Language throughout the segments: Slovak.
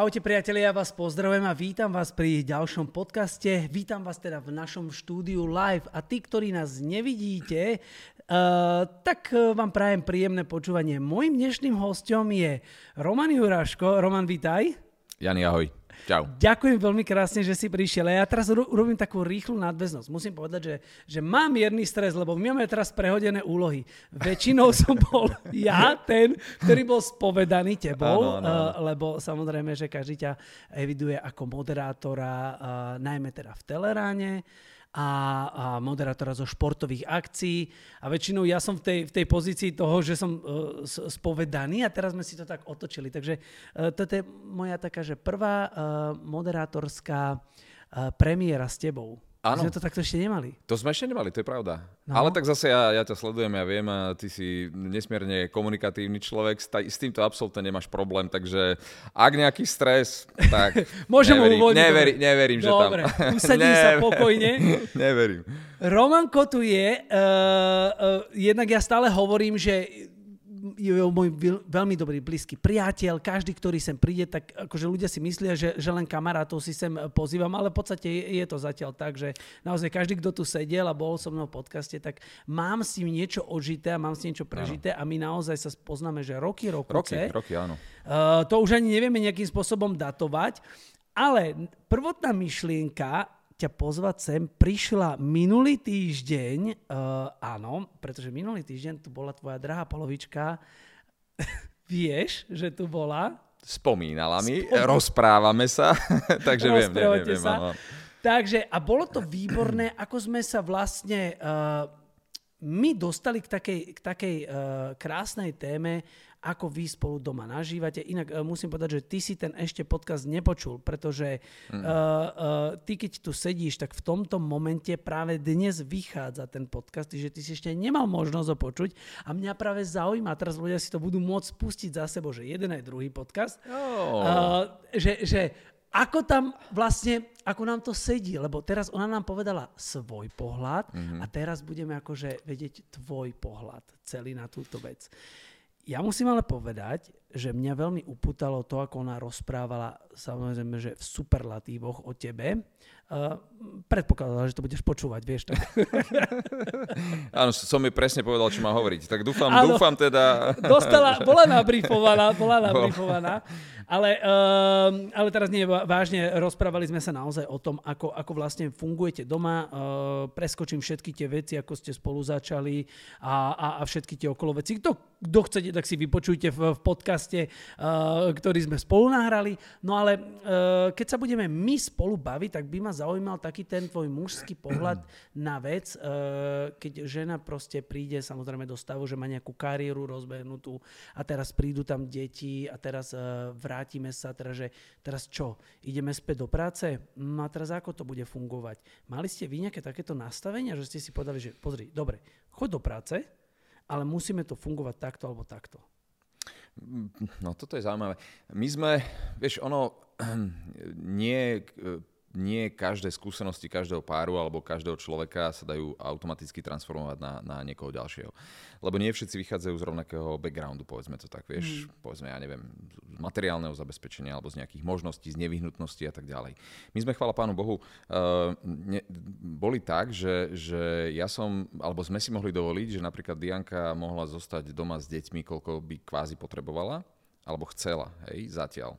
Ahojte priatelia, ja vás pozdravujem a vítam vás pri ďalšom podcaste. Vítam vás teda v našom štúdiu live a tí, ktorí nás nevidíte, uh, tak eh, vám prajem príjemné počúvanie. Mojím dnešným hostom je Roman Juráško. Roman, vítaj. Jani, ahoj. Čau. Ďakujem veľmi krásne, že si prišiel. Ja teraz urobím takú rýchlu nadväznosť. Musím povedať, že, že mám mierny stres, lebo my máme teraz prehodené úlohy. Väčšinou som bol ja ten, ktorý bol spovedaný tebou, áno, áno, áno. lebo samozrejme, že každý ťa eviduje ako moderátora, najmä teda v Teleráne a, a moderátora zo športových akcií. A väčšinou ja som v tej, v tej pozícii toho, že som uh, spovedaný a teraz sme si to tak otočili. Takže uh, toto je moja taká, že prvá uh, moderátorská uh, premiéra s tebou. Áno. Sme to takto ešte nemali. To sme ešte nemali, to je pravda. No. Ale tak zase ja, ja ťa sledujem, ja viem, a ty si nesmierne komunikatívny človek, s týmto absolútne nemáš problém, takže ak nejaký stres, tak Môžem neverím, uvoľniť. Neveri, neverím, že tam... Usadím sa pokojne. neverím. Romanko tu je, uh, uh, jednak ja stále hovorím, že je môj veľmi dobrý blízky priateľ, každý, ktorý sem príde, tak akože ľudia si myslia, že, že len kamarátov si sem pozývam, ale v podstate je, je to zatiaľ tak, že naozaj každý, kto tu sedel a bol so mnou v podcaste, tak mám s ním niečo ožité a mám si niečo prežité a my naozaj sa poznáme, že roky, roky. Roky, roky, áno. Uh, to už ani nevieme nejakým spôsobom datovať, ale prvotná myšlienka ťa pozvať sem. Prišla minulý týždeň, uh, áno, pretože minulý týždeň tu bola tvoja drahá polovička. Vieš, že tu bola? Spomínala mi, Spom... rozprávame sa, takže viem, viem, viem, sa. Takže, a bolo to výborné, ako sme sa vlastne uh, my dostali k takej, k takej uh, krásnej téme, ako vy spolu doma nažívate. Inak uh, musím povedať, že ty si ten ešte podcast nepočul, pretože mm. uh, uh, ty keď tu sedíš, tak v tomto momente práve dnes vychádza ten podcast, že ty si ešte nemal možnosť ho počuť a mňa práve zaujíma, teraz ľudia si to budú môcť pustiť za sebou, že jeden aj druhý podcast, oh. uh, že, že ako tam vlastne, ako nám to sedí, lebo teraz ona nám povedala svoj pohľad mm-hmm. a teraz budeme akože vedieť tvoj pohľad celý na túto vec. Ja musím ale povedať, že mňa veľmi upútalo to, ako ona rozprávala, samozrejme, že v superlatívoch o tebe. Uh, predpokladala, že to budeš počúvať, vieš. Tak. Áno, som mi presne povedal, čo má hovoriť. Tak dúfam, Áno, dúfam teda... Dostala, bola nabrifovaná, bola nabrifovaná. Ale, uh, ale teraz nie, vážne, rozprávali sme sa naozaj o tom, ako, ako vlastne fungujete doma. Uh, preskočím všetky tie veci, ako ste spolu začali a, a, a všetky tie okolo veci. Kto, kto chcete, tak si vypočujte v, v podcaste, uh, ktorý sme spolu nahrali. No ale uh, keď sa budeme my spolu baviť, tak by ma zaujímal taký ten tvoj mužský pohľad na vec, uh, keď žena proste príde samozrejme do stavu, že má nejakú kariéru rozbehnutú a teraz prídu tam deti a teraz vrátí vrátime sa, teda, že teraz čo, ideme späť do práce? No a teraz ako to bude fungovať? Mali ste vy nejaké takéto nastavenia, že ste si povedali, že pozri, dobre, choď do práce, ale musíme to fungovať takto alebo takto. No toto je zaujímavé. My sme, vieš, ono nie nie každé skúsenosti každého páru alebo každého človeka sa dajú automaticky transformovať na, na niekoho ďalšieho. Lebo nie všetci vychádzajú z rovnakého backgroundu, povedzme to tak, vieš, mm. povedzme, ja neviem, z materiálneho zabezpečenia alebo z nejakých možností, z nevyhnutností a tak ďalej. My sme, chvála Pánu Bohu, uh, ne, boli tak, že, že ja som, alebo sme si mohli dovoliť, že napríklad Dianka mohla zostať doma s deťmi, koľko by kvázi potrebovala, alebo chcela, hej, zatiaľ.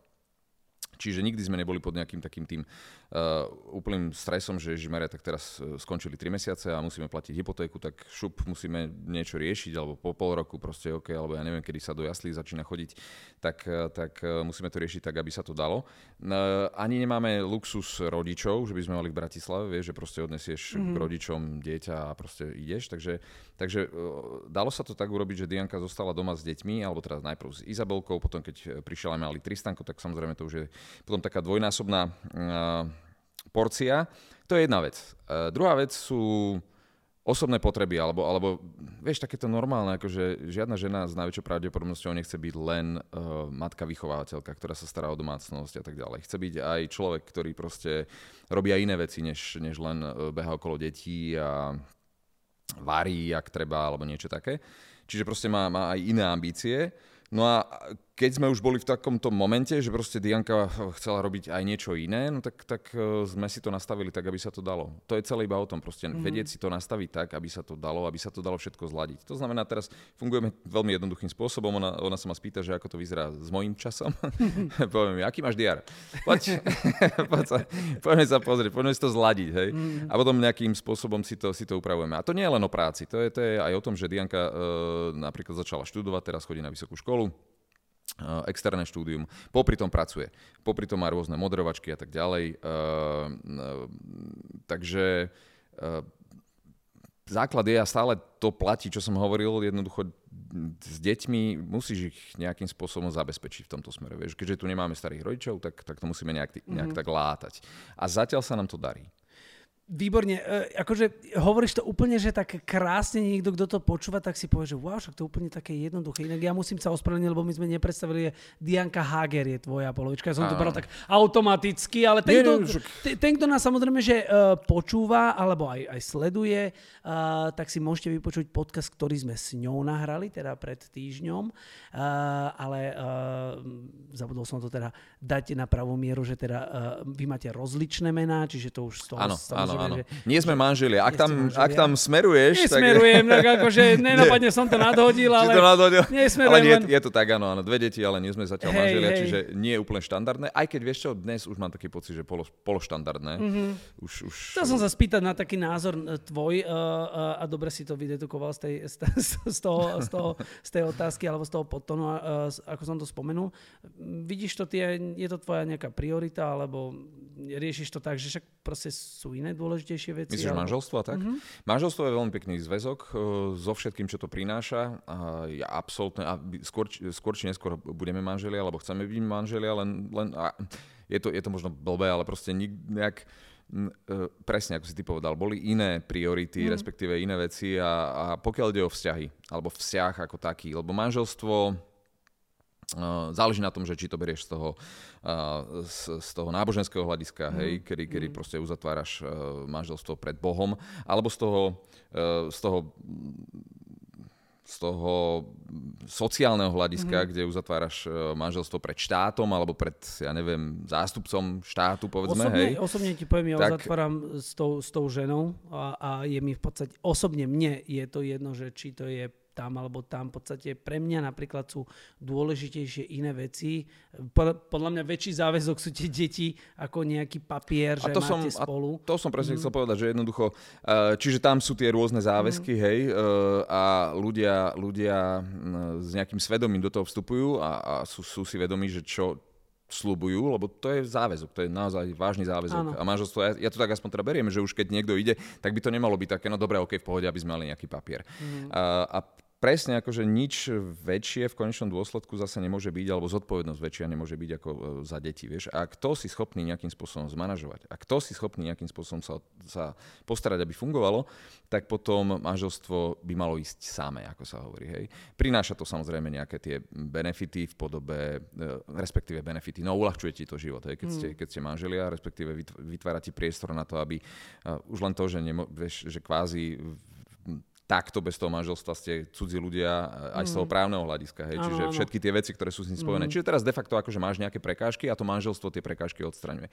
Čiže nikdy sme neboli pod nejakým takým tým uh, úplným stresom, že Žimaria, tak teraz uh, skončili 3 mesiace a musíme platiť hypotéku, tak šup, musíme niečo riešiť, alebo po pol roku proste, OK, alebo ja neviem, kedy sa do jaslí začína chodiť, tak, uh, tak musíme to riešiť tak, aby sa to dalo. Uh, ani nemáme luxus rodičov, že by sme mali v Bratislave, vieš, že proste odnesieš mm-hmm. k mhm. rodičom dieťa a proste ideš, takže, takže uh, dalo sa to tak urobiť, že Dianka zostala doma s deťmi, alebo teraz najprv s Izabelkou, potom keď prišiel aj malý Tristanko, tak samozrejme to už je potom taká dvojnásobná uh, porcia. To je jedna vec. Uh, druhá vec sú osobné potreby, alebo, alebo vieš, takéto normálne, akože žiadna žena s najväčšou pravdepodobnosťou nechce byť len uh, matka vychovávateľka, ktorá sa stará o domácnosť a tak ďalej. Chce byť aj človek, ktorý proste robí aj iné veci, než, než len uh, beha okolo detí a varí, ak treba, alebo niečo také. Čiže proste má, má aj iné ambície. No a keď sme už boli v takomto momente, že proste Dianka chcela robiť aj niečo iné, no tak, tak e, sme si to nastavili tak, aby sa to dalo. To je celé iba o tom, proste mm-hmm. vedieť si to nastaviť tak, aby sa to dalo, aby sa to dalo všetko zladiť. To znamená, teraz fungujeme veľmi jednoduchým spôsobom. Ona, ona sa ma spýta, že ako to vyzerá s mojím časom. Poviem aký máš diar? Poď, poď sa, poďme sa pozrieť, poďme si to zladiť. Hej? Mm-hmm. A potom nejakým spôsobom si to, si to upravujeme. A to nie je len o práci, to je, to je aj o tom, že Dianka e, napríklad začala študovať, teraz chodí na vysokú školu externé štúdium, popri tom pracuje, popri tom má rôzne moderovačky a tak ďalej. Eh, eh, takže základ je a stále to platí, čo som hovoril, jednoducho s deťmi musíš ich nejakým spôsobom zabezpečiť v tomto smere. Vieš, keďže tu nemáme starých rodičov, tak, tak to musíme nejak, nejak mm-hmm. tak látať. A zatiaľ sa nám to darí. Výborne. E, akože hovoríš to úplne, že tak krásne niekto, kto to počúva, tak si povie, že wow, však to je úplne také jednoduché. Inak ja musím sa ospravedlniť, lebo my sme nepredstavili, Dianka Hager je tvoja polovička. Ja som to bral tak automaticky, ale ten, kto, ten, kto nás samozrejme, že uh, počúva, alebo aj, aj sleduje, uh, tak si môžete vypočuť podcast, ktorý sme s ňou nahrali, teda pred týždňom. Uh, ale uh, zabudol som to teda dať na pravú mieru, že teda uh, vy máte rozličné mená, čiže to už z toho áno, áno, áno. Že... Nie sme manželia. Ak tam, manželia. ak tam smeruješ... Nesmerujem, tak... tak akože nenapadne som to nadhodil, ale... to nadhodil? Ale nie, len... je to tak, áno, áno. Dve deti, ale nie sme zatiaľ hej, manželia, hej. čiže nie je úplne štandardné. Aj keď vieš čo, dnes už mám taký pocit, že polo, pološtandardné. Mm-hmm. Už, už... Chcel som sa spýtať na taký názor e, tvoj uh, uh, a dobre si to vydedukoval z tej, z, z, toho, z, toho, z tej otázky alebo z toho podtonu, uh, ako som to spomenul. Vidíš to, tie, je to tvoja nejaká priorita, alebo riešiš to tak, že však proste sú iné dôležitejšie veci. Myslíš ale... manželstvo a tak? Mm-hmm. Manželstvo je veľmi pekný zväzok uh, so všetkým, čo to prináša. A ja absolútne, a skôr, skôr či neskôr budeme manželia, alebo chceme byť manželia, len, len a je, to, je to možno blbé, ale proste nejak uh, presne ako si ty povedal, boli iné priority, mm. respektíve iné veci a, a pokiaľ ide o vzťahy, alebo vzťah ako taký, lebo manželstvo záleží na tom, že či to berieš z toho, z, z toho náboženského hľadiska, mm. hej, kedy, kedy mm. proste uzatváraš manželstvo pred Bohom, alebo z toho, z toho z toho sociálneho hľadiska, mm kde uzatváraš manželstvo pred štátom alebo pred, ja neviem, zástupcom štátu, povedzme, osobne, hej. Osobne ti poviem, ja tak... uzatváram s tou, s tou ženou a, a je mi v podstate, osobne mne je to jedno, že či to je tam alebo tam. V podstate pre mňa napríklad sú dôležitejšie iné veci. Podľa mňa väčší záväzok sú tie deti ako nejaký papier, že a to máte som, spolu. A to som presne mm. chcel povedať, že jednoducho, eh, čiže tam sú tie rôzne záväzky, mm. hej, eh, a ľudia, ľudia s nejakým svedomím do toho vstupujú a, a sú, sú si vedomí, že čo, slúbujú, lebo to je záväzok, to je naozaj vážny záväzok. Áno. A manželstvo, ja, ja to tak aspoň teda beriem, že už keď niekto ide, tak by to nemalo byť také, no dobre, ok, v pohode, aby sme mali nejaký papier. Mm. A, a presne akože nič väčšie v konečnom dôsledku zase nemôže byť, alebo zodpovednosť väčšia nemôže byť ako e, za deti, vieš. A kto si schopný nejakým spôsobom zmanažovať, a kto si schopný nejakým spôsobom sa, sa postarať, aby fungovalo, tak potom manželstvo by malo ísť samé, ako sa hovorí. Hej. Prináša to samozrejme nejaké tie benefity v podobe, e, respektíve benefity, no uľahčuje ti to život, hej, keď, mm. ste, keď ste manželia, respektíve vytvára ti priestor na to, aby uh, už len to, že, nemo, vieš, že kvázi takto bez toho manželstva ste cudzí ľudia aj z toho mm. právneho hľadiska. Hej? Čiže všetky tie veci, ktoré sú s ním spojené. Mm. Čiže teraz de facto akože máš nejaké prekážky a to manželstvo tie prekážky odstraňuje.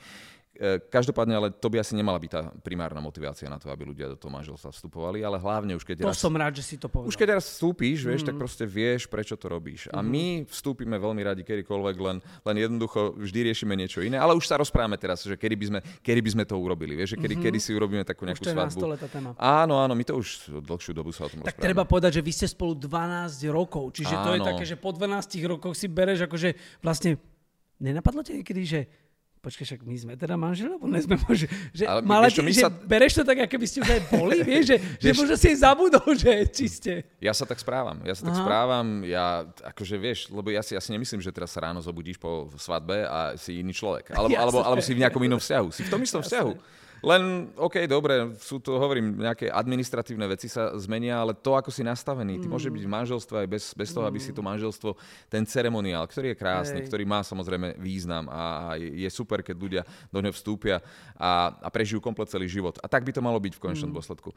E, každopádne, ale to by asi nemala byť tá primárna motivácia na to, aby ľudia do toho manželstva vstupovali, ale hlavne už keď to raz... som rád, že si to povedal. Už keď raz vstúpíš, vieš, mm. tak proste vieš, prečo to robíš. A mm. my vstúpime veľmi radi kedykoľvek, len, len jednoducho vždy riešime niečo iné. Ale už sa rozprávame teraz, že kedy by sme, kedy by sme to urobili. Vieš, že kedy, mm-hmm. kedy si urobíme takú nejakú už svadbu. téma. Áno, áno, my to už dlhšiu dobu sa o tom tak treba povedať, že vy ste spolu 12 rokov, čiže to je také, že po 12 rokoch si bereš akože vlastne, nenapadlo ti niekedy, že počkaj, však my sme teda manželi, alebo ne sme manželi. Že, ale mala, vieš, že sa... bereš to tak, ako by ste už aj boli, vieš, že, že možno si aj zabudol, že či ste. Ja sa tak správam, ja sa tak Aha. správam, ja akože vieš, lebo ja si, ja si nemyslím, že teraz sa ráno zobudíš po svadbe a si iný človek. Alebo, alebo, alebo si v nejakom inom vzťahu. Si v tom istom vzťahu. Len, OK, dobre, sú to, hovorím, nejaké administratívne veci sa zmenia, ale to, ako si nastavený, ty mm. môže byť v manželstve aj bez, bez toho, aby si to mm. manželstvo, ten ceremoniál, ktorý je krásny, Hej. ktorý má samozrejme význam a je super, keď ľudia do neho vstúpia a, a prežijú komplet celý život. A tak by to malo byť v konečnom mm. dôsledku.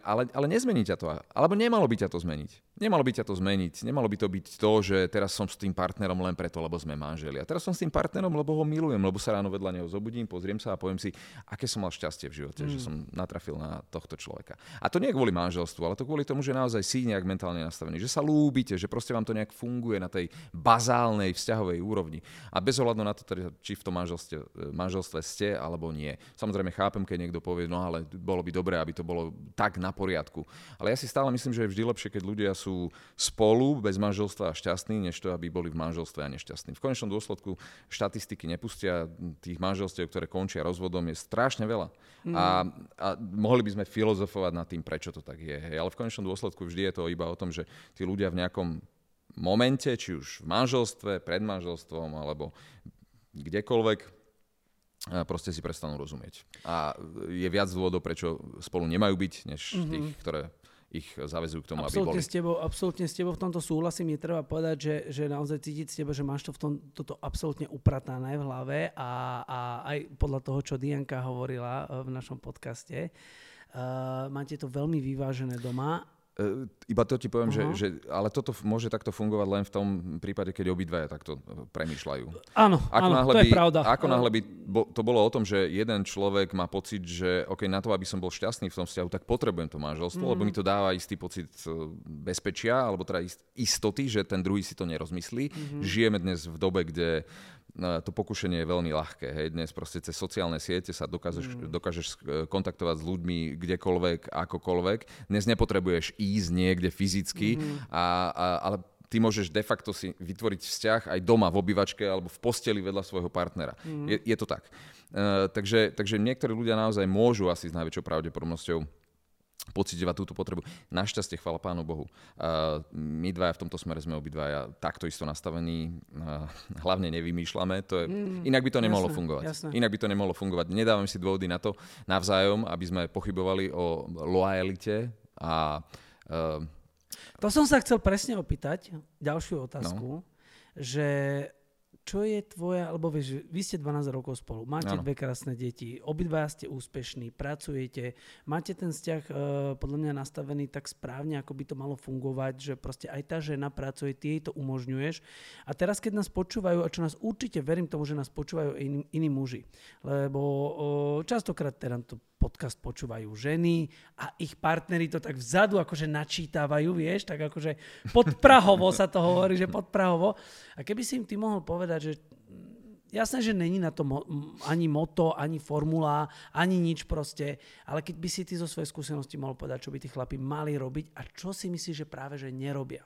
Ale, ale nezmení ťa to. Alebo nemalo by ťa to zmeniť. nemalo by ťa to zmeniť. Nemalo by to byť to, že teraz som s tým partnerom len preto, lebo sme manželi. A teraz som s tým partnerom, lebo ho milujem, lebo sa ráno vedľa neho zobudím, pozriem sa a poviem si, aké som mal šťastie v živote, mm. že som natrafil na tohto človeka. A to nie kvôli manželstvu, ale to kvôli tomu, že naozaj si nejak mentálne nastavený, že sa lúbite, že proste vám to nejak funguje na tej bazálnej vzťahovej úrovni. A bez ohľadu na to, teda, či v tom manželstve, manželstve ste alebo nie. Samozrejme chápem, keď niekto povie, no ale bolo by dobré, aby to bolo tak na poriadku. Ale ja si stále myslím, že je vždy lepšie, keď ľudia sú spolu bez manželstva a šťastní, než to, aby boli v manželstve a nešťastní. V konečnom dôsledku štatistiky nepustia tých manželstiev, ktoré končia rozvodom, je strašne veľa. Mm. A, a mohli by sme filozofovať nad tým, prečo to tak je. Hej. Ale v konečnom dôsledku vždy je to iba o tom, že tí ľudia v nejakom momente, či už v manželstve, pred manželstvom alebo kdekoľvek, proste si prestanú rozumieť. A je viac dôvodov, prečo spolu nemajú byť, než mm-hmm. tých, ktoré ich zavezujú k tomu, absolutne aby boli. S tebou, absolútne s tebou v tomto súhlasím. Je treba povedať, že, že naozaj cítiť s tebou, že máš to v tom, toto absolútne upratané v hlave a, a aj podľa toho, čo Dianka hovorila eh, v našom podcaste, uh, máte to veľmi vyvážené doma iba to ti poviem, uh-huh. že, že ale toto môže takto fungovať len v tom prípade, keď obidvaja takto e, premýšľajú. Áno, ako áno náhle to by, je pravda. Ako náhle by to bolo o tom, že jeden človek má pocit, že OK, na to, aby som bol šťastný v tom vzťahu, tak potrebujem to manželstvo, uh-huh. lebo mi to dáva istý pocit e, bezpečia, alebo teda istoty, že ten druhý si to nerozmyslí. Uh-huh. Žijeme dnes v dobe, kde to pokušenie je veľmi ľahké. Hej. Dnes proste cez sociálne siete sa dokážeš, mm. dokážeš kontaktovať s ľuďmi kdekoľvek, akokoľvek. Dnes nepotrebuješ ísť niekde fyzicky, mm. a, a, ale ty môžeš de facto si vytvoriť vzťah aj doma, v obývačke alebo v posteli vedľa svojho partnera. Mm. Je, je to tak. Uh, takže, takže niektorí ľudia naozaj môžu asi s najväčšou pravdepodobnosťou pocitovať túto potrebu. Našťastie, chvala Pánu Bohu. Uh, my dvaja v tomto smere sme obidvaja takto isto nastavení. Uh, hlavne nevymýšľame. To je, mm, inak by to nemohlo jasné, fungovať. Jasné. Inak by to nemohlo fungovať. Nedávame si dôvody na to navzájom, aby sme pochybovali o lojalite a uh, to som sa chcel presne opýtať, ďalšiu otázku, no. že čo je tvoja, alebo vieš, vy ste 12 rokov spolu, máte ano. dve krásne deti, obidva ste úspešní, pracujete, máte ten vzťah uh, podľa mňa nastavený tak správne, ako by to malo fungovať, že proste aj tá žena pracuje, ty jej to umožňuješ. A teraz, keď nás počúvajú, a čo nás určite verím tomu, že nás počúvajú iní, iní muži, lebo uh, častokrát teda to podcast počúvajú ženy a ich partneri to tak vzadu akože načítávajú, vieš, tak akože podprahovo sa to hovorí, že podprahovo. A keby si im ty mohol povedať, že jasné, že není na to mo- ani moto, ani formula, ani nič proste, ale keď by si ty zo svojej skúsenosti mohol povedať, čo by tí chlapi mali robiť a čo si myslíš, že práve že nerobia.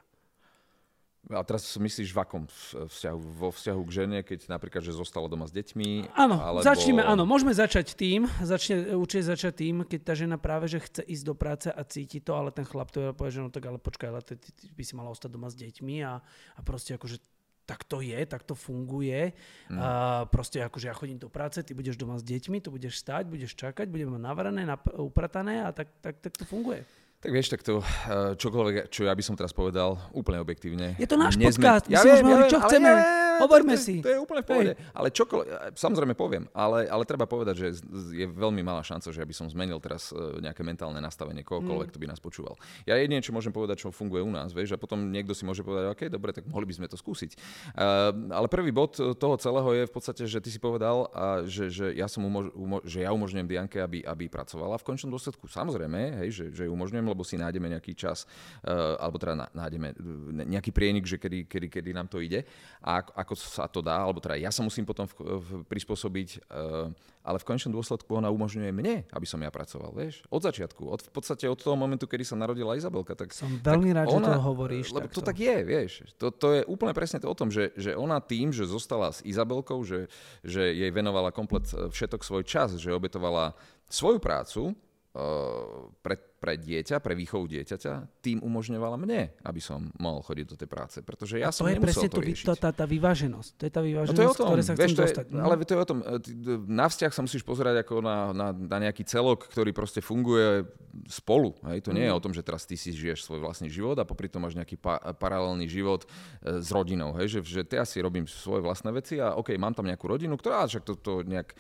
A teraz myslíš v akom vzťahu? Vo vzťahu k žene, keď napríklad, že zostala doma s deťmi? Áno, alebo... začneme, áno, môžeme začať tým, začne, určite začať tým, keď tá žena práve, že chce ísť do práce a cíti to, ale ten chlap to povie, že no tak ale počkaj, ale ty, ty, ty by si mala ostať doma s deťmi a, a proste akože tak to je, tak to funguje. Mm. A proste akože ja chodím do práce, ty budeš doma s deťmi, tu budeš stať, budeš čakať, budeme navarené, upratané a tak, tak, tak to funguje. Tak vieš, tak to eh, čokoľvek, čo ja by som teraz povedal, úplne objektívne. Je to náš Nezme... podcast, my ja si viem, môžeme hovoriť, čo chceme. Ja, Hovorme to, si. To je úplne v pohode. Ale čokoľvek, samozrejme poviem, ale, ale treba povedať, že je veľmi malá šanca, že ja by som zmenil teraz eh, nejaké mentálne nastavenie kohokoľvek, mm. kto by nás počúval. Ja jedine, čo môžem povedať, čo funguje u nás, vieš, a potom niekto si môže povedať, OK, dobre, tak mohli by sme to skúsiť. Uh, ale prvý bod toho celého je v podstate, že ty si povedal, a že, že, ja som umož, umo, že ja umožňujem Dianke, aby, aby pracovala v končnom dôsledku. Samozrejme, hej, že, že umožňujem, lebo si nájdeme nejaký čas, uh, alebo teda nájdeme nejaký prienik, že kedy, kedy, kedy nám to ide a ako, ako sa to dá, alebo teda ja sa musím potom v, v, prispôsobiť, uh, ale v konečnom dôsledku ona umožňuje mne, aby som ja pracoval, vieš, od začiatku, od, v podstate od toho momentu, kedy sa narodila Izabelka. Tak, som veľmi rád, ona, že to hovoríš. Lebo takto. to tak je, vieš. To, to je úplne presne to o tom, že, že ona tým, že zostala s Izabelkou, že, že jej venovala komplet všetok svoj čas, že obetovala svoju prácu, pre, pre dieťa, pre výchovu dieťaťa, tým umožňovala mne, aby som mohol chodiť do tej práce. Pretože ja a som je presne to, to, tá, tá vyváženosť. To je tá vyváženosť, no to je o tom, ktoré sa chcem vieš, to je, dostať. No. Ale to je o tom, e, na vzťah sa musíš pozerať ako na, na, na nejaký celok, ktorý proste funguje spolu. Hej? To nie je mm. o tom, že teraz ty si žiješ svoj vlastný život a popri tom máš nejaký pa, paralelný život e, s rodinou. Hej? Že, že ty asi robím svoje vlastné veci a OK, mám tam nejakú rodinu, ktorá však to, to nejak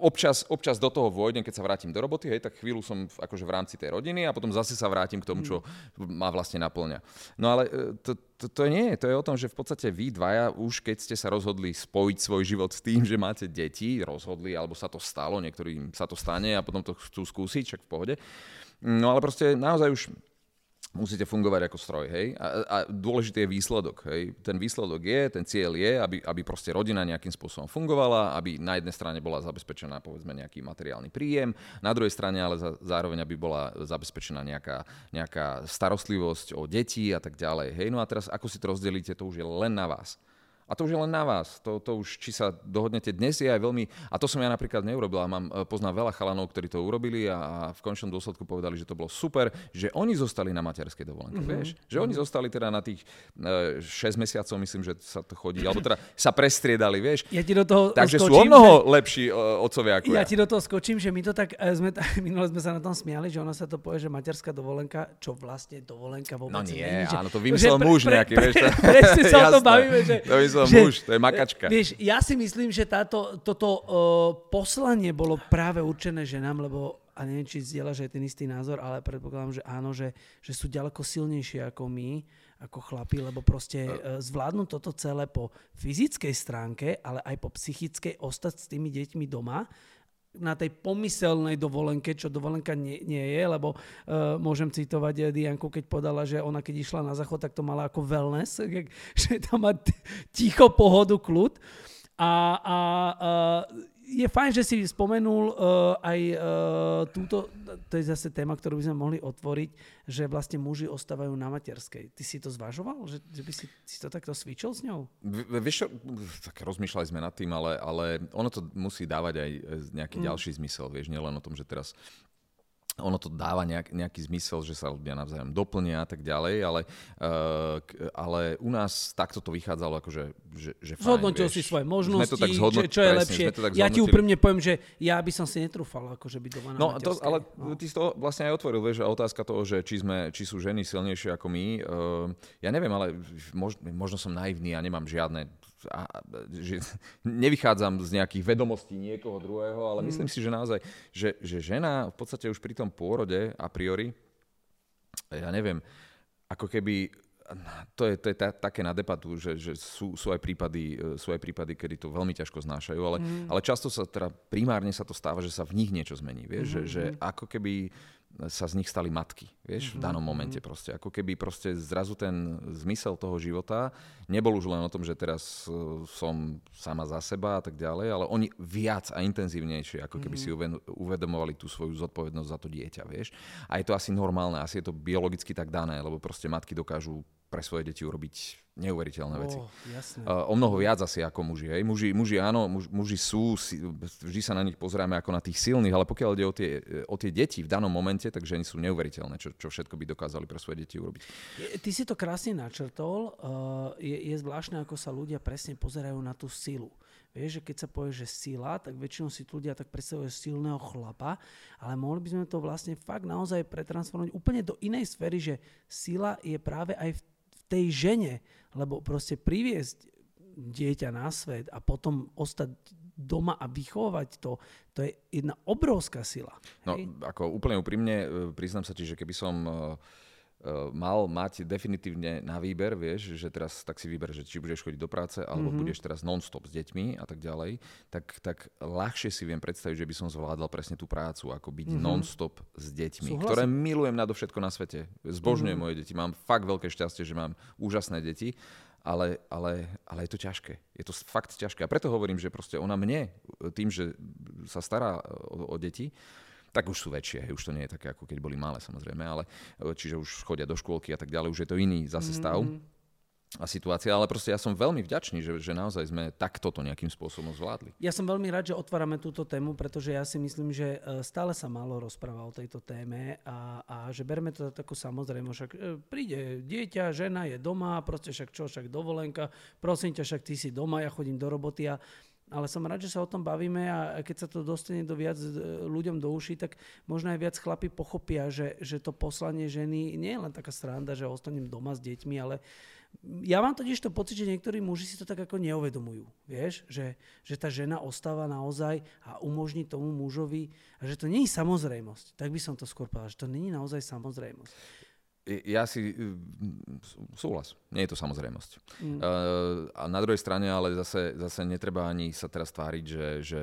občas, občas do toho vôjdem, keď sa vrátim do roboty, hej, tak chvíľu som v, akože v rámci tej rodiny a potom zase sa vrátim k tomu, čo ma vlastne naplňa. No ale e, to, to, to nie je, to je o tom, že v podstate vy dvaja už keď ste sa rozhodli spojiť svoj život s tým, že máte deti, rozhodli, alebo sa to stalo, niektorým sa to stane a potom to chcú skúsiť, však v pohode. No ale proste naozaj už musíte fungovať ako stroj, hej. A, a dôležitý je výsledok, hej. Ten výsledok je, ten cieľ je, aby, aby proste rodina nejakým spôsobom fungovala, aby na jednej strane bola zabezpečená povedzme nejaký materiálny príjem, na druhej strane ale za, zároveň aby bola zabezpečená nejaká, nejaká starostlivosť o deti a tak ďalej, hej. No a teraz ako si to rozdelíte, to už je len na vás. A to už je len na vás. To, to už, či sa dohodnete dnes, je aj veľmi... A to som ja napríklad neurobil. Mám, e, poznám veľa chalanov, ktorí to urobili a v končnom dôsledku povedali, že to bolo super, že oni zostali na materskej dovolenke. Mm-hmm. Vieš? Že oni zostali teda na tých e, 6 mesiacov, myslím, že sa to chodí. Alebo teda sa prestriedali, vieš. Ja ti do toho Takže skočím, sú o mnoho že... lepší uh, otcovia ako ja. Ja ti do toho skočím, že my to tak... Sme, minule sme sa na tom smiali, že ona sa to povie, že materská dovolenka, čo vlastne dovolenka vôbec No nie, nie, áno, to vymyslel muž nejaký, vieš. Presne sa o tom bavíme, že... To vymyslel že, muž, to je makačka. Vieš, ja si myslím, že táto, toto uh, poslanie bolo práve určené ženám, lebo a neviem, či zdieľaš aj ten istý názor, ale predpokladám, že áno, že, že sú ďaleko silnejšie ako my, ako chlapi, lebo proste uh, zvládnu toto celé po fyzickej stránke, ale aj po psychickej ostať s tými deťmi doma na tej pomyselnej dovolenke, čo dovolenka nie, nie je, lebo uh, môžem citovať Dianku, keď podala, že ona keď išla na záchod, tak to mala ako wellness, že tam má ticho, pohodu, kľud. A, a uh, je fajn, že si spomenul uh, aj uh, túto, to je zase téma, ktorú by sme mohli otvoriť, že vlastne muži ostávajú na materskej. Ty si to zvažoval? Že, že by si, si to takto switchol s ňou? Vieš čo, tak rozmýšľali sme nad tým, ale, ale ono to musí dávať aj nejaký mm. ďalší zmysel, vieš, nielen o tom, že teraz ono to dáva nejak, nejaký zmysel, že sa ľudia navzájom doplnia a tak ďalej, ale, uh, ale u nás takto to vychádzalo akože, že, že fajn, Zhodnotil vieš, si svoje možnosti, to tak zhodnot... čo, čo je presne, lepšie. To tak ja ti úprimne poviem, že ja by som si netrúfal akože byť doma No, to, ale no. ty si to vlastne aj otvoril, vieš, a otázka toho, že či, sme, či sú ženy silnejšie ako my, uh, ja neviem, ale možno, možno som naivný a nemám žiadne a, že nevychádzam z nejakých vedomostí niekoho druhého, ale mm. myslím si, že naozaj, že, že žena v podstate už pri tom pôrode a priori, ja neviem, ako keby to je, to je ta, také na debatu, že, že sú, sú, aj prípady, sú aj prípady, kedy to veľmi ťažko znášajú, ale, mm. ale často sa teda primárne sa to stáva, že sa v nich niečo zmení. Vieš? Mm-hmm. Že, že mhm. ako keby sa z nich stali matky, vieš, mm-hmm. v mhm, danom momente mm-hmm. proste. Ako keby proste zrazu ten zmysel toho života nebol už len o tom, že teraz uh, som sama za seba a tak ďalej, ale oni viac a intenzívnejšie, ako keby mm-hmm. si uvedomovali tú svoju zodpovednosť za to dieťa, vieš. A je to asi normálne, asi je to biologicky tak dané, lebo proste matky dokážu pre svoje deti urobiť neuveriteľné veci. Oh, jasné. Uh, o mnoho viac asi ako muži. Hej. Muži, muži áno, muž, muži sú, vždy sa na nich pozeráme ako na tých silných, ale pokiaľ ide o tie, o tie deti v danom momente, tak ženy sú neuveriteľné, čo, čo všetko by dokázali pre svoje deti urobiť. Ty si to krásne načrtol. Uh, je, je zvláštne, ako sa ľudia presne pozerajú na tú silu. Vieš, že keď sa povie, že sila, tak väčšinou si ľudia tak predstavujú silného chlapa, ale mohli by sme to vlastne fakt naozaj pretransformovať úplne do inej sféry, že sila je práve aj v tej žene, lebo proste priviesť dieťa na svet a potom ostať doma a vychovať to, to je jedna obrovská sila. No, hej? ako úplne úprimne, e, priznám sa ti, že keby som uh mal mať definitívne na výber, vieš, že teraz tak si vyber, že či budeš chodiť do práce, alebo mm-hmm. budeš teraz non-stop s deťmi a tak ďalej, tak, tak ľahšie si viem predstaviť, že by som zvládal presne tú prácu, ako byť mm-hmm. non-stop s deťmi, Súhlasím. ktoré milujem nadovšetko na svete. Zbožňujem mm-hmm. moje deti, mám fakt veľké šťastie, že mám úžasné deti, ale, ale, ale je to ťažké. Je to fakt ťažké. A preto hovorím, že proste ona mne, tým, že sa stará o, o deti, tak už sú väčšie, hej, už to nie je také, ako keď boli malé samozrejme, ale e, čiže už chodia do škôlky a tak ďalej, už je to iný zase stav. Mm-hmm a situácia, ale proste ja som veľmi vďačný, že, že naozaj sme takto to nejakým spôsobom zvládli. Ja som veľmi rád, že otvárame túto tému, pretože ja si myslím, že e, stále sa málo rozpráva o tejto téme a, a že berme to takú samozrejme, však e, príde dieťa, žena je doma, proste však čo, však dovolenka, prosím ťa, však ty si doma, ja chodím do roboty a ale som rád, že sa o tom bavíme a keď sa to dostane do viac e, ľuďom do uší, tak možno aj viac chlapi pochopia, že, že to poslanie ženy nie je len taká sranda, že ostanem doma s deťmi, ale ja mám totiž to pocit, že niektorí muži si to tak ako neuvedomujú. Vieš, že, že tá žena ostáva naozaj a umožní tomu mužovi, a že to nie je samozrejmosť. Tak by som to skôr povedal, že to nie je naozaj samozrejmosť. Ja si mm, súhlas. Nie je to samozrejmosť. Mm. Uh, a na druhej strane ale zase, zase netreba ani sa teraz tváriť, že, že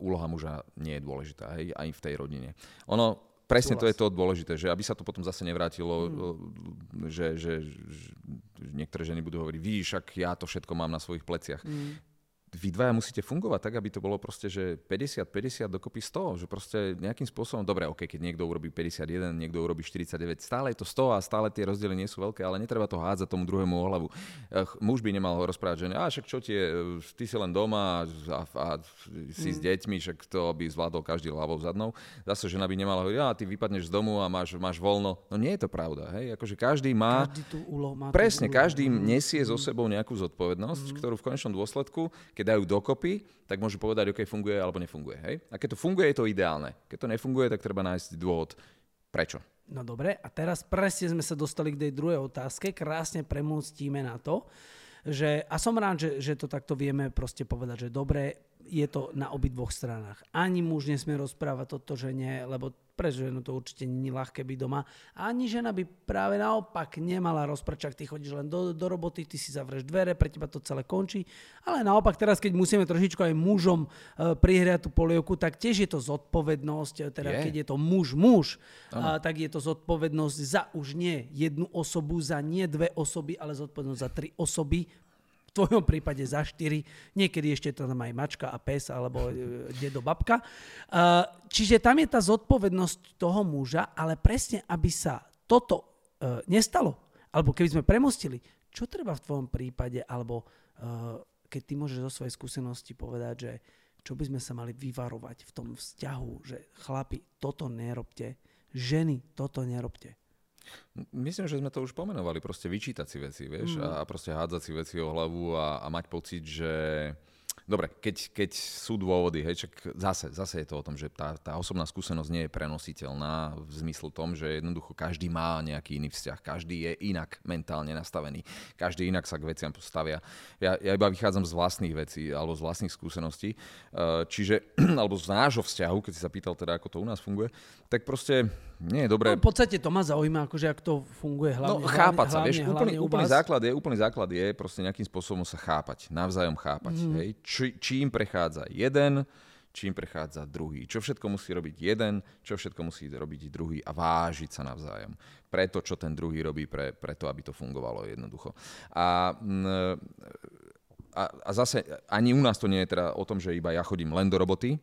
úloha muža nie je dôležitá, hej, aj v tej rodine. Ono, presne súhlas. to je to dôležité, že aby sa to potom zase nevrátilo, mm. že, že, že niektoré ženy budú hovoriť, vidíš, ak ja to všetko mám na svojich pleciach. Mm vy dvaja musíte fungovať tak, aby to bolo proste, že 50-50 dokopy 100, že proste nejakým spôsobom, dobre, ok, keď niekto urobí 51, niekto urobí 49, stále je to 100 a stále tie rozdiely nie sú veľké, ale netreba to hádzať tomu druhému o hlavu. Muž by nemal ho rozprávať, že a však čo ti je, ty si len doma a, a si mm. s deťmi, však to by zvládol každý hlavou zadnou. Zase žena by nemala hovoriť, a ty vypadneš z domu a máš, máš voľno. No nie je to pravda, hej, akože každý má, každý tú úlo, má presne, každý nesie mm. so sebou nejakú zodpovednosť, mm. ktorú v konečnom dôsledku keď dajú dokopy, tak môžu povedať, OK, funguje alebo nefunguje. Hej? A keď to funguje, je to ideálne. Keď to nefunguje, tak treba nájsť dôvod, prečo. No dobre, a teraz presne sme sa dostali k tej druhej otázke. Krásne premostíme na to, že, a som rád, že, že to takto vieme proste povedať, že dobre, je to na obidvoch stranách. Ani muž nesmie rozprávať toto žene, lebo pre ženu to určite je ľahké byť doma. Ani žena by práve naopak nemala rozprčak, ty chodíš len do, do roboty, ty si zavrieš dvere, pre teba to celé končí. Ale naopak teraz, keď musíme trošičku aj mužom e, prihriať tú polievku, tak tiež je to zodpovednosť, e, teda je. keď je to muž-muž, tak je to zodpovednosť za už nie jednu osobu, za nie dve osoby, ale zodpovednosť za tri osoby, tvojom prípade za 4, niekedy ešte tam aj mačka a pes alebo e, dedo, babka. E, čiže tam je tá zodpovednosť toho muža, ale presne, aby sa toto e, nestalo, alebo keby sme premostili, čo treba v tvojom prípade, alebo keď ty môžeš zo svojej skúsenosti povedať, že čo by sme sa mali vyvarovať v tom vzťahu, že chlapi, toto nerobte, ženy, toto nerobte. Myslím, že sme to už pomenovali, proste vyčítať si veci, vieš, mm. a proste hádzať si veci o hlavu a, a mať pocit, že Dobre, keď, keď sú dôvody, hej, čak zase, zase je to o tom, že tá, tá osobná skúsenosť nie je prenositeľná v zmyslu tom, že jednoducho každý má nejaký iný vzťah, každý je inak mentálne nastavený, každý inak sa k veciam postavia. Ja, ja iba vychádzam z vlastných vecí alebo z vlastných skúseností, eh, čiže, alebo z nášho vzťahu, keď si sa pýtal teda, ako to u nás funguje, tak proste nie je dobré. No, v podstate to ma zaujíma, akože ak to funguje hlavne. No chápať hlavne, sa, vieš, hlavne, úplný, úplný, základ je, úplný základ je proste nejakým spôsobom sa chápať, navzájom chápať. Mm. Hej? Či, čím prechádza jeden, čím prechádza druhý. Čo všetko musí robiť jeden, čo všetko musí robiť druhý a vážiť sa navzájom. Preto, čo ten druhý robí, pre, preto, aby to fungovalo jednoducho. A, a, a zase ani u nás to nie je teda o tom, že iba ja chodím len do roboty,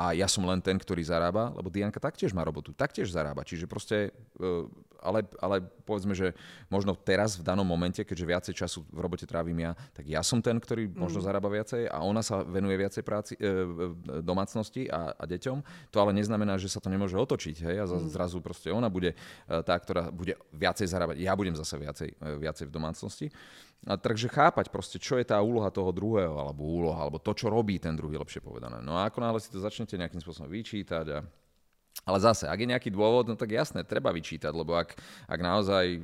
a ja som len ten, ktorý zarába, lebo Dianka taktiež má robotu, taktiež zarába. Čiže proste, e, ale, ale povedzme, že možno teraz v danom momente, keďže viacej času v robote trávim ja, tak ja som ten, ktorý možno mm. zarába viacej a ona sa venuje viacej práci, e, domácnosti a, a deťom. To ale neznamená, že sa to nemôže otočiť. Hej? A mm. zrazu proste ona bude e, tá, ktorá bude viacej zarábať. Ja budem zase viacej, e, viacej v domácnosti. A takže chápať proste, čo je tá úloha toho druhého, alebo úloha, alebo to, čo robí ten druhý, lepšie povedané. No a ako náhle si to začnete nejakým spôsobom vyčítať a ale zase, ak je nejaký dôvod, no tak jasné, treba vyčítať, lebo ak, ak naozaj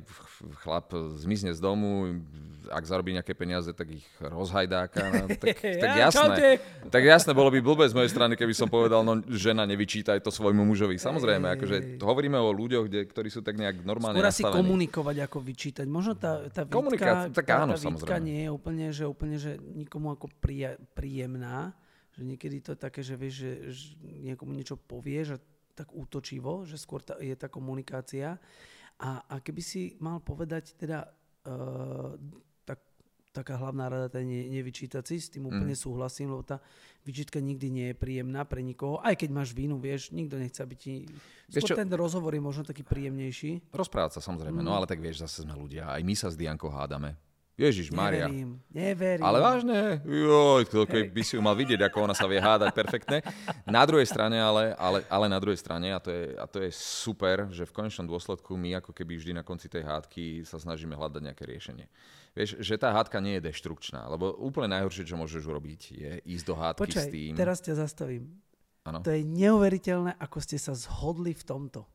chlap zmizne z domu, ak zarobí nejaké peniaze, tak ich rozhajdáka, no, tak, tak jasné. Tak jasné, bolo by blbé z mojej strany, keby som povedal, no žena nevyčítaj to svojmu mužovi. Samozrejme, akože hovoríme o ľuďoch, kde, ktorí sú tak nejak normálne Skôr asi komunikovať, ako vyčítať. Možno tá, tá výtka, tak áno, tá, tá výtka nie je úplne, že, úplne, že nikomu ako príjemná, že niekedy to je také, že vieš, že, že niekomu niečo povieš a tak útočivo, že skôr tá, je tá komunikácia. A, a keby si mal povedať teda uh, tak, taká hlavná rada, teda ne, nevyčítať si, s tým mm. úplne súhlasím, lebo tá vyčítka nikdy nie je príjemná pre nikoho, aj keď máš vínu, vieš, nikto nechce, aby ti... Skôr ten rozhovor je možno taký príjemnejší. Rozprávať sa samozrejme, mm. no ale tak vieš, zase sme ľudia, aj my sa s Diankou hádame Ježiš Maria. Neverím, neverím. Ale vážne, joj, to, keď by si ju mal vidieť, ako ona sa vie hádať perfektne. Na druhej strane, ale, ale, ale na druhej strane, a to, je, a to je super, že v konečnom dôsledku my ako keby vždy na konci tej hádky sa snažíme hľadať nejaké riešenie. Vieš, že tá hádka nie je deštrukčná, lebo úplne najhoršie, čo môžeš urobiť, je ísť do hádky Počkaj, s tým. teraz ťa zastavím. Ano. To je neuveriteľné, ako ste sa zhodli v tomto.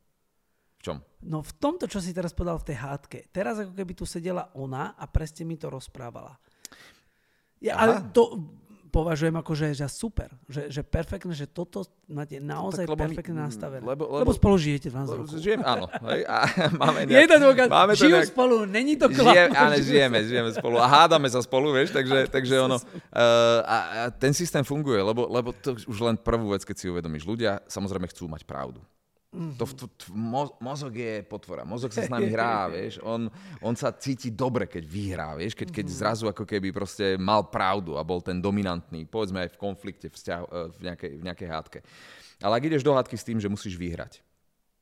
Čom? No v tomto, čo si teraz povedal v tej hádke. Teraz ako keby tu sedela ona a presne mi to rozprávala. Ja, Aha. ale to považujem ako, že, že super. Že, že perfektné, že toto máte naozaj No lebo perfektne nastavené. lebo- lebo, lebo- spolu žijete 12 Lebo rokov. Žijem, áno. Hej, a máme Je to dôkaz, máme to žijú nejak- spolu, není to Žije, klap. áno, žijeme, žijeme spolu a hádame sa spolu, vieš, takže, takže ono, uh, a, a ten systém funguje, lebo, lebo to už len prvú vec, keď si uvedomíš, ľudia samozrejme chcú mať pravdu. Mhm. To, to, to, mo, mozog je potvora, mozog sa s nami hrá, vieš, on, on sa cíti dobre, keď vyhrá, vieš, keď, Mhm. keď zrazu ako keby proste mal pravdu a bol ten dominantný, povedzme aj v konflikte, vzťah, eh, v, nejakej, v nejakej hádke. Ale ak ideš do hádky s tým, že musíš vyhrať,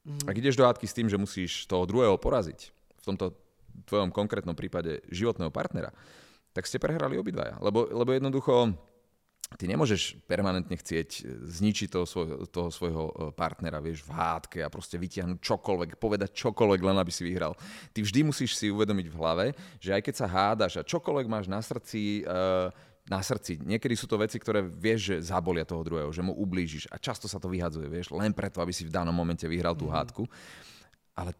Mhm. ak ideš do hádky s tým, že musíš toho druhého poraziť, v tomto tvojom konkrétnom prípade životného partnera, tak ste prehrali obidvaja. Lebo, lebo jednoducho ty nemôžeš permanentne chcieť zničiť toho, svoj, toho svojho e, partnera, vieš, v hádke a proste vytiahnuť čokoľvek, povedať čokoľvek, len aby si vyhral. Ty vždy musíš si uvedomiť v hlave, že aj keď sa hádaš a čokoľvek máš na srdci, uh, na srdci. Niekedy sú to veci, ktoré vieš, že zabolia toho druhého, že mu ublížiš a často sa to vyhadzuje, vieš, len preto, aby si v danom momente vyhral tú hádku. Ale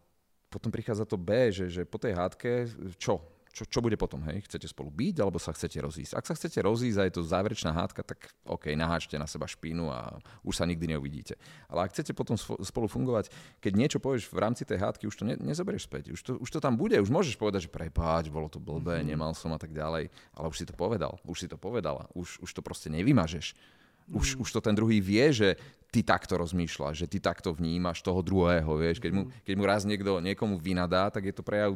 potom prichádza to B, že, že po tej hádke čo? Čo, čo bude potom, hej? Chcete spolu byť, alebo sa chcete rozísť? Ak sa chcete rozísť a je to záverečná hádka, tak OK, naháčte na seba špínu a už sa nikdy neuvidíte. Ale ak chcete potom spo- spolu fungovať, keď niečo povieš v rámci tej hádky, už to ne, nezoberieš späť. Už to, už to tam bude, už môžeš povedať, že prepáč, bolo to blbé, mm-hmm. nemal som a tak ďalej, ale už si to povedal, už si to povedala, už, už to proste nevymažeš. Už, už to ten druhý vie, že ty takto rozmýšľaš, že ty takto vnímaš toho druhého, vieš. Keď mu, keď mu raz niekto niekomu vynadá, tak je to prejav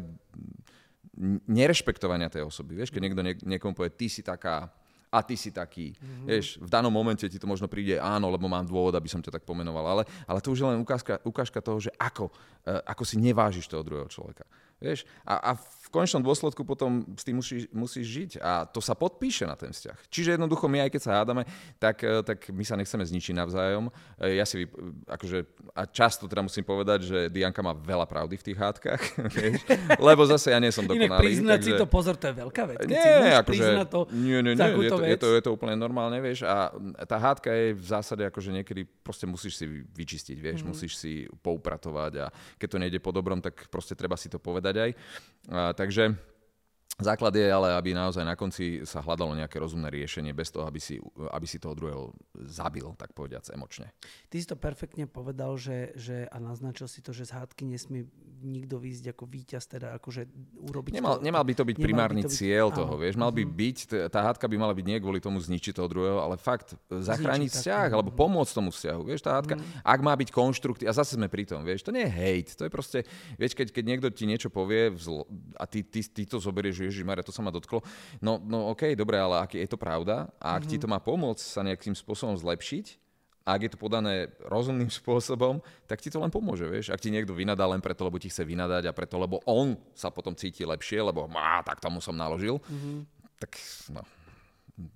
nerešpektovania tej osoby. Vieš, keď niekto nie, niekomu povie, ty si taká a ty si taký. Mm-hmm. Vieš, v danom momente ti to možno príde áno, lebo mám dôvod, aby som ťa tak pomenoval. Ale, ale to už je len ukážka, ukážka toho, že ako, uh, ako si nevážiš toho druhého človeka. Vieš? A, a v konečnom dôsledku potom s tým musíš, musíš žiť a to sa podpíše na ten vzťah. Čiže jednoducho my aj keď sa hádame, tak, eh, tak my sa nechceme zničiť navzájom. Eh, Ja si, akože, a často teda musím povedať, že Dianka má veľa pravdy v tých hádkach, vieš? lebo zase ja nie som Inak dokonalý. priznať si takže- to, pozor, to je veľká vec. Keď si nie, akože, to, nie, nie, nie, je to, je, to, je to úplne normálne, vieš, a tá hádka je v zásade akože niekedy proste musíš si vyčistiť, vieš, Mhm. mm. musíš si poupratovať a keď to nejde po dobrom, tak proste treba si to povedať aj. A, takže Základ je ale, aby naozaj na konci sa hľadalo nejaké rozumné riešenie bez toho, aby si, aby si toho druhého zabil, tak povediac, emočne. Ty si to perfektne povedal, že, že a naznačil si to, že z hádky nesmie nikto výjsť ako víťaz, teda akože urobiť Nemal, to. nemal by to byť nemal by primárny to byť- cieľ áno. toho, vieš, mal by Mhm. byť, tá hádka by mala byť nie kvôli tomu zničiť toho druhého, ale fakt zachrániť tak, vzťah, mhm. alebo pomôcť tomu vzťahu, vieš, tá hádka, ak má byť konštruktívna, a zase sme pri tom, vieš, to nie je hate, to je proste, vieš, keď, keď niekto ti niečo povie vzlo, a ty, ty, ty to zoberieš, že Ježišmarja, to sa ma dotklo, no, no OK, dobre, ale ak je to pravda a ak ti to má pomôcť sa nejakým spôsobom zlepšiť, a ak je to podané rozumným spôsobom, tak ti to len pomôže, vieš. Ak ti niekto vynadá len preto, lebo ti chce vynadať a preto, lebo on sa potom cíti lepšie, lebo má, tak tomu som naložil, tak no.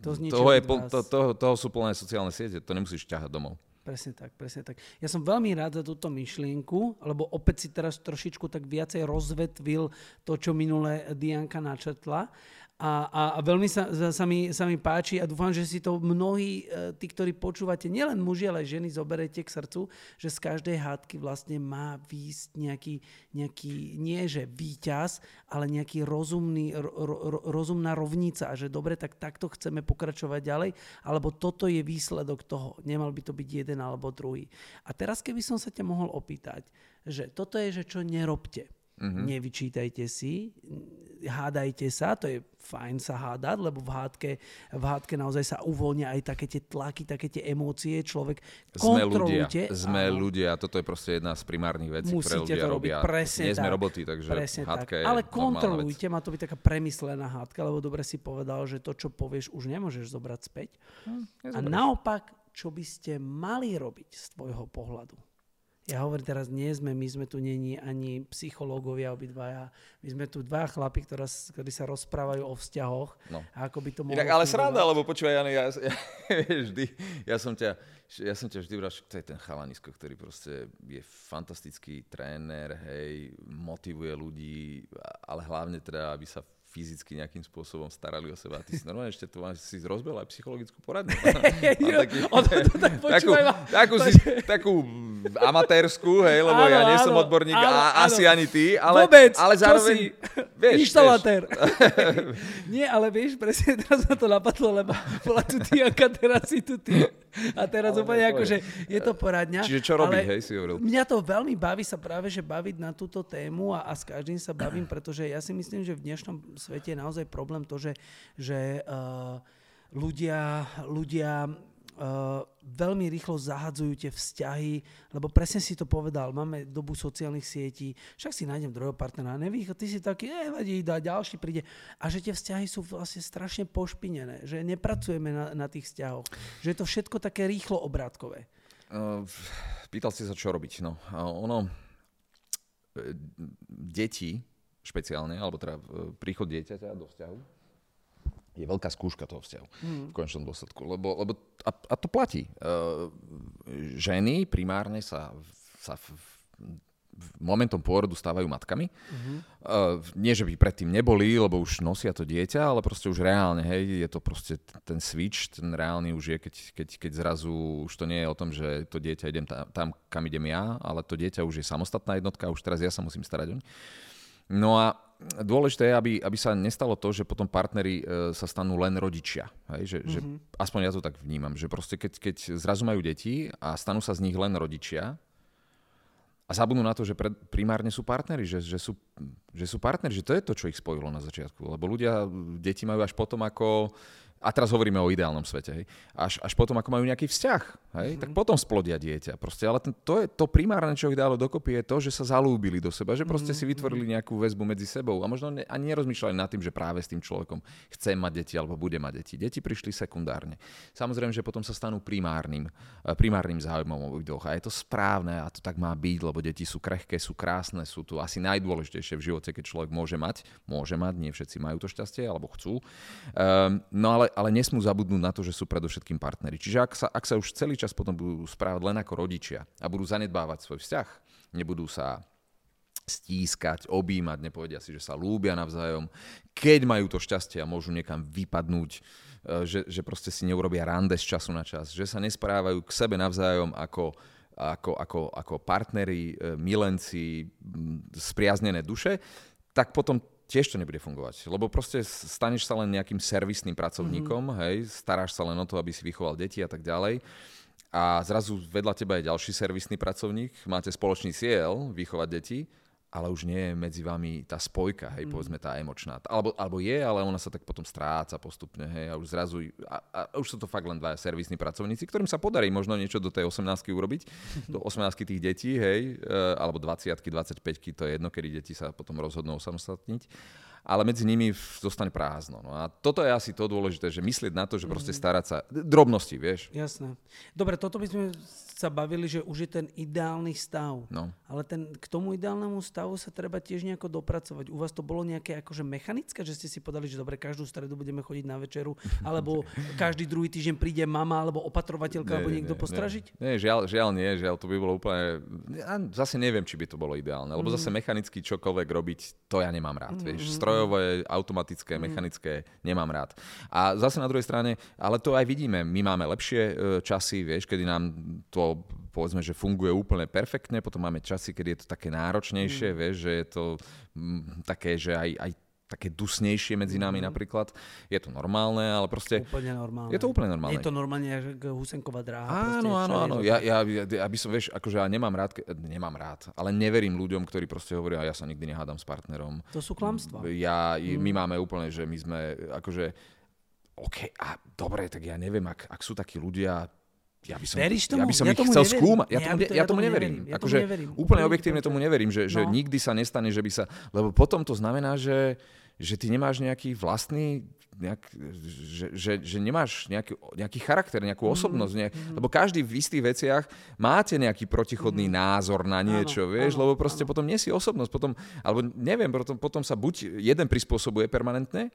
To Toho, je, to, toho, toho sú plné sociálne siete, to nemusíš ťahať domov. Presne tak, presne tak. Ja som veľmi rád za túto myšlienku, lebo opäť si teraz trošičku tak viacej rozvetvil to, čo minule Dianka načrtla. A, a, a veľmi sa, sa, mi, sa mi páči a dúfam, že si to mnohí, e, tí, ktorí počúvate, nielen muži, ale aj ženy, zoberete k srdcu, že z každej hádky vlastne má výjsť nejaký, nejaký nie že víťaz, ale nejaký rozumný, ro, ro, ro- rozumná rovnica. A že dobre, tak takto chceme pokračovať ďalej, alebo toto je výsledok toho. Nemal by to byť jeden alebo druhý. A teraz, keby som sa ťa mohol opýtať, že toto je, že čo nerobte. Mm-hmm. Nevyčítajte si, hádajte sa, to je fajn sa hádať, lebo v hádke, v hádke naozaj sa uvoľnia aj také tie tlaky, také tie emócie, človek Sme ľudia, kontrolujte. sme áno, ľudia, toto je proste jedna z primárnych vecí, ktoré Musíte ľudia to robiť, robia. presne Nie sme tak. roboty, takže Presne hádka tak. je Ale kontrolujte, vec. má to byť taká premyslená hádka, lebo dobre si povedal, že to, čo povieš, už nemôžeš zobrať späť. A nezoberieš. naopak, čo by ste mali robiť z tvojho pohľadu? Ja hovorím teraz, nie sme, my sme tu není ani psychológovia obidvaja. My sme tu dva chlapi, ktorá, ktorí sa rozprávajú o vzťahoch. No. A ako by to mohlo Inak, ale sranda, lebo počúvaj, Jany, ja, ja, vždy, ja som ťa, ja som ťa vždy vral, to je ten chalanisko, ktorý proste je fantastický tréner, hej, motivuje ľudí, ale hlavne teda, aby sa fyzicky nejakým spôsobom starali o seba. A ty si normálne ešte tu si rozbil aj psychologickú poradnu. taký, takú, takú, si, takú amatérskú, hej, lebo áno, ja nie som odborník áno, a áno. asi ani ty, ale, Vôbec, ale zároveň... Vieš, Inštalatér. nie, ale vieš, presne teraz ma to napadlo, lebo bola tu ty, aká teraz si tu ty. A teraz ale úplne ako, že je to poradňa. Čiže čo robí, hej, si hovoril. Mňa to veľmi baví sa práve, že baviť na túto tému a, a s každým sa bavím, pretože ja si myslím, že v dnešnom svete je naozaj problém to, že, že uh, ľudia, ľudia uh, veľmi rýchlo zahadzujú tie vzťahy, lebo presne si to povedal, máme dobu sociálnych sietí, však si nájdem druhého partnera, nevých, ty si taký, nevadí, dá, ďalší príde. A že tie vzťahy sú vlastne strašne pošpinené, že nepracujeme na, na tých vzťahoch, že je to všetko také rýchlo obrátkové. Uh, pýtal si sa, čo robiť. No, uh, ono, deti špeciálne, alebo teda príchod dieťaťa do vzťahu, je veľká skúška toho vzťahu mm. v konečnom dôsledku. Lebo, lebo a, a to platí. Uh, ženy primárne sa, sa v, v momentom pôrodu stávajú matkami. Mm-hmm. Uh, nie, že by predtým neboli, lebo už nosia to dieťa, ale proste už reálne, hej, je to proste ten switch, ten reálny už je, keď, keď, keď zrazu už to nie je o tom, že to dieťa idem tam, tam, kam idem ja, ale to dieťa už je samostatná jednotka, už teraz ja sa musím starať o ne. No a dôležité je, aby, aby sa nestalo to, že potom partneri e, sa stanú len rodičia. Hej? Že, mm-hmm. že, mhm. aspoň ja to tak vnímam, že proste keď, keď zrazu majú deti a stanú sa z nich len rodičia a zabudnú na to, že pred, primárne sú partneri, že, že, sú, že sú partneri, že to je to, čo ich spojilo na začiatku. Lebo ľudia deti majú až potom, ako a teraz hovoríme o ideálnom svete, hej, až, až potom, ako majú nejaký vzťah, hej, mm-hmm. tak potom splodia dieťa. Proste, ale ten, to, je, to primárne, čo ich dalo dokopy, je to, že sa zalúbili do seba, že proste mm-hmm. si vytvorili mhm. nejakú väzbu medzi sebou a možno ne, ani nerozmýšľali nad tým, že práve s tým človekom chce mať deti alebo bude mať deti. Deti prišli sekundárne. Samozrejme, že potom sa stanú primárnym, eh, primárnym záujmom obidvoch a je to správne a to tak má byť, lebo deti sú krehké, sú krásne, sú tu asi najdôležitejšie v živote, keď človek môže mať. Môže mať, nie všetci majú to šťastie alebo chcú. Um, no ale ale nesmú zabudnúť na to, že sú predovšetkým partneri. Čiže ak sa, ak sa už celý čas potom budú správať len ako rodičia a budú zanedbávať svoj vzťah, nebudú sa stískať, objímať, nepovedia si, že sa lúbia navzájom, keď majú to šťastie a môžu niekam vypadnúť, e, že, že proste si neurobia rande z času na čas, že sa nesprávajú k sebe navzájom ako, ako, ako, ako partneri, e, milenci, spriaznené duše, tak potom tiež to nebude fungovať. Lebo proste staneš sa len nejakým servisným pracovníkom, mm-hmm. hej, staráš sa len o to, aby si vychoval deti a tak ďalej. A zrazu vedľa teba je ďalší servisný pracovník, máte spoločný cieľ vychovať deti ale už nie je medzi vami tá spojka, hej, mm. povedzme tá emočná. Alebo, alebo je, ale ona sa tak potom stráca postupne, hej, a už zrazu, a, a už sú to fakt len dva servisní pracovníci, ktorým sa podarí možno niečo do tej 18 urobiť, do 18 tých detí, hej, e, alebo 20 25 to je jedno, kedy deti sa potom rozhodnú osamostatniť ale medzi nimi zostane prázdno. No a toto je asi to dôležité, že myslieť na to, že proste mhm. starať sa, drobnosti, vieš. Jasné. Dobre, toto by sme sa bavili, že už je ten ideálny stav. No. Ale ten, k tomu ideálnemu stavu sa treba tiež nejako dopracovať. U vás to bolo nejaké akože mechanické, že ste si podali, že dobre, každú stredu budeme chodiť na večeru, alebo každý druhý týždeň príde mama, alebo opatrovateľka, nie, alebo niekto nie, postražiť? Nie, nie žiaľ, žiaľ nie, žiaľ, to by bolo úplne... Ja zase neviem, či by to bolo ideálne, lebo mm. zase mechanicky čokoľvek robiť, to ja nemám rád. Mm. Vieš, strojové, automatické, mm. mechanické nemám rád. A zase na druhej strane, ale to aj vidíme, my máme lepšie e, časy, vieš, kedy nám to povedzme, že funguje úplne perfektne, potom máme časy, kedy je to také náročnejšie, mm. vieš, že je to m, mm, také, že aj, aj také dusnejšie medzi nami mm. napríklad. Je to normálne, ale proste... Úplne normálne. Je to úplne normálne. Je to normálne ako Husenková dráha. Áno, áno, áno. Ja, ja, ja, ja by som, vieš, akože ja nemám rád, nemám rád, ale neverím ľuďom, ktorí proste hovoria, ja sa nikdy nehádam s partnerom. To sú klamstvá. Ja, mm. My máme úplne, že my sme, akože, OK, a dobre, tak ja neviem, ak, ak sú takí ľudia, ja by som, Veríš tomu? Ja by som ja ich chcel neverím. skúmať. Ja, tomu, ja, ja tomu neverím. neverím. Ja akože tomu neverím. Úplne objektívne tomu neverím, že, že no. nikdy sa nestane, že by sa... Lebo potom to znamená, že, že ty nemáš nejaký vlastný nejak, že, že, že nemáš nejaký, nejaký charakter, nejakú mm, osobnosť, ne, mm. lebo každý v istých veciach máte nejaký protichodný mm. názor na niečo, áno, vieš, áno, lebo proste áno. potom nie si osobnosť, potom, alebo neviem, potom, potom sa buď jeden prispôsobuje permanentne,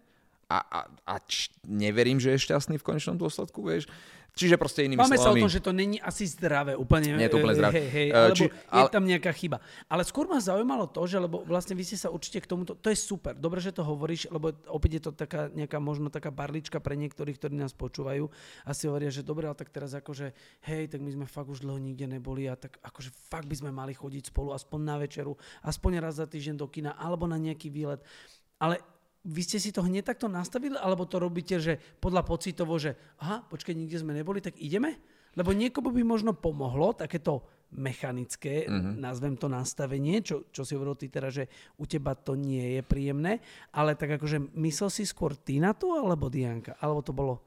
a, a, a č, neverím, že je šťastný v konečnom dôsledku, vieš. Čiže proste inými Máme slovami... sa o tom, že to není asi zdravé úplne. Nie je to úplne zdravé. Hej, hej, uh, či, ale... je tam nejaká chyba. Ale skôr ma zaujímalo to, že lebo vlastne vy ste sa určite k tomuto... To je super, dobre, že to hovoríš, lebo opäť je to taká nejaká možno taká barlička pre niektorých, ktorí nás počúvajú a si hovoria, že dobre, ale tak teraz akože hej, tak my sme fakt už dlho nikde neboli a tak akože fakt by sme mali chodiť spolu aspoň na večeru, aspoň raz za týždeň do kina alebo na nejaký výlet. Ale vy ste si to hneď takto nastavili, alebo to robíte, že podľa pocitovo, že aha, počkaj, nikde sme neboli, tak ideme? Lebo niekomu by možno pomohlo takéto mechanické, mm-hmm. nazvem to nastavenie, čo, čo si hovoril ty teraz, že u teba to nie je príjemné, ale tak akože myslel si skôr ty na to, alebo Dianka? Alebo to bolo...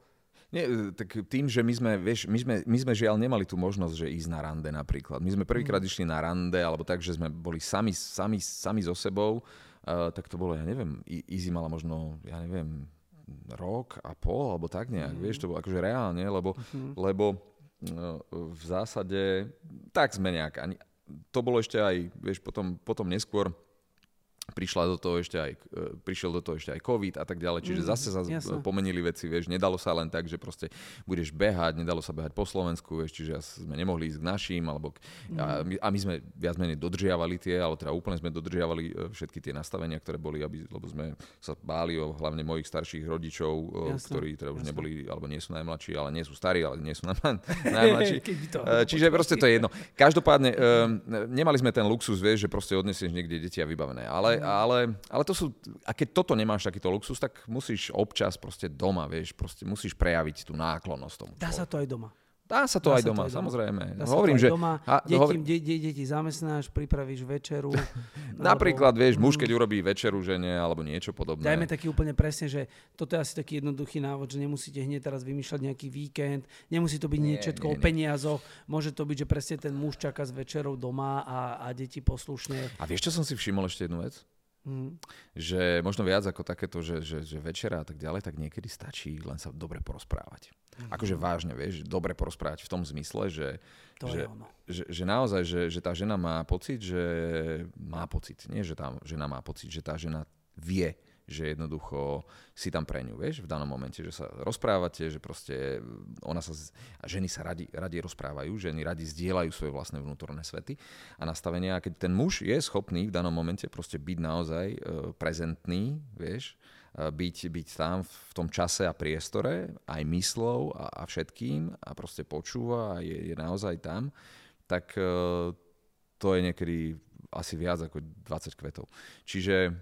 Nie, tak tým, že my sme, vieš, my sme, my sme žiaľ nemali tú možnosť, že ísť na rande napríklad. My sme prvýkrát mm. išli na rande, alebo tak, že sme boli sami, sami, sami so sebou uh, tak to bolo, ja neviem, Easy mala možno, ja neviem, rok a pol, alebo tak nejak, mm. vieš, to bolo akože reálne, lebo, mm. lebo uh, v zásade, tak sme nejak, ani, to bolo ešte aj, vieš, potom, potom neskôr, prišla do toho ešte aj, e, prišiel do toho ešte aj COVID a tak ďalej, čiže mm, zase sa jasne. pomenili veci, vieš, nedalo sa len tak, že proste budeš behať, nedalo sa behať po Slovensku, vieš, čiže sme nemohli ísť k našim, alebo mm. a, my, a my sme viac menej dodržiavali tie, alebo teda úplne sme dodržiavali e, všetky tie nastavenia, ktoré boli, aby, lebo sme sa báli o hlavne mojich starších rodičov, e, jasne, ktorí teda už jasne. neboli, alebo nie sú najmladší, ale nie sú starí, ale nie sú najmladší. čiže proste to je jedno. Každopádne, nemali sme ten luxus, vieš, že proste odnesieš niekde deti a vybavené, ale ale, ale to sú, a keď toto nemáš takýto luxus, tak musíš občas proste doma, vieš, proste musíš prejaviť tú náklonnosť tomu. Dá sa to aj doma. Dá sa to, Dá aj, sa doma, to aj samozrejme. Dá Hovorím, že... Doma. A, deti, hovor... de, de, deti zamestnáš, pripravíš večeru. Napríklad, alebo... vieš, muž, keď urobí večeru žene alebo niečo podobné. Dajme taký úplne presne, že toto je asi taký jednoduchý návod, že nemusíte hneď teraz vymýšľať nejaký víkend, nemusí to byť niečo o peniazoch, môže to byť, že presne ten muž čaká s večerou doma a, a deti poslušne. A vieš, čo som si všimol ešte jednu vec? Mm. Že možno viac ako takéto, že, že, že večera a tak ďalej, tak niekedy stačí len sa dobre porozprávať. Mm. Akože vážne, vieš, dobre porozprávať v tom zmysle, že, to že, že, že naozaj, že, že tá žena má pocit, že má pocit, nie že tá žena má pocit, že tá žena vie, že jednoducho si tam pre ňu, vieš, v danom momente, že sa rozprávate, že proste ona sa, a ženy sa radi, radi rozprávajú, ženy radi zdieľajú svoje vlastné vnútorné svety a nastavenia. Keď ten muž je schopný v danom momente proste byť naozaj e, prezentný, vieš, e, byť, byť tam v tom čase a priestore, aj myslou a, a všetkým a proste počúva a je, je naozaj tam, tak e, to je niekedy asi viac ako 20 kvetov. Čiže,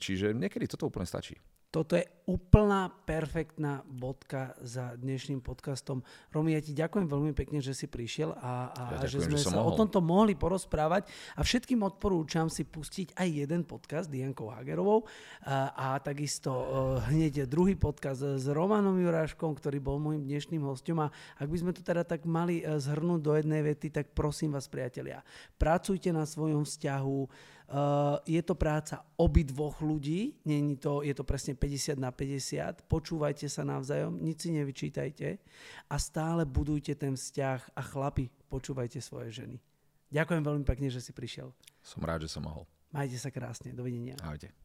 čiže niekedy toto úplne stačí. Toto je úplná perfektná bodka za dnešným podcastom. Romy, ja ti ďakujem veľmi pekne, že si prišiel a, a ja že sme že sa mohol. o tomto mohli porozprávať. A všetkým odporúčam si pustiť aj jeden podcast s Diankou Hagerovou a, a takisto uh, hneď druhý podcast s Romanom Juráškom, ktorý bol môjim dnešným hostom. A ak by sme to teda tak mali uh, zhrnúť do jednej vety, tak prosím vás, priatelia, pracujte na svojom vzťahu, Uh, je to práca obidvoch ľudí, nie je to, je to presne 50 na 50, počúvajte sa navzájom, nič si nevyčítajte a stále budujte ten vzťah a chlapi, počúvajte svoje ženy. Ďakujem veľmi pekne, že si prišiel. Som rád, že som mohol. Majte sa krásne, dovidenia. Ahojte.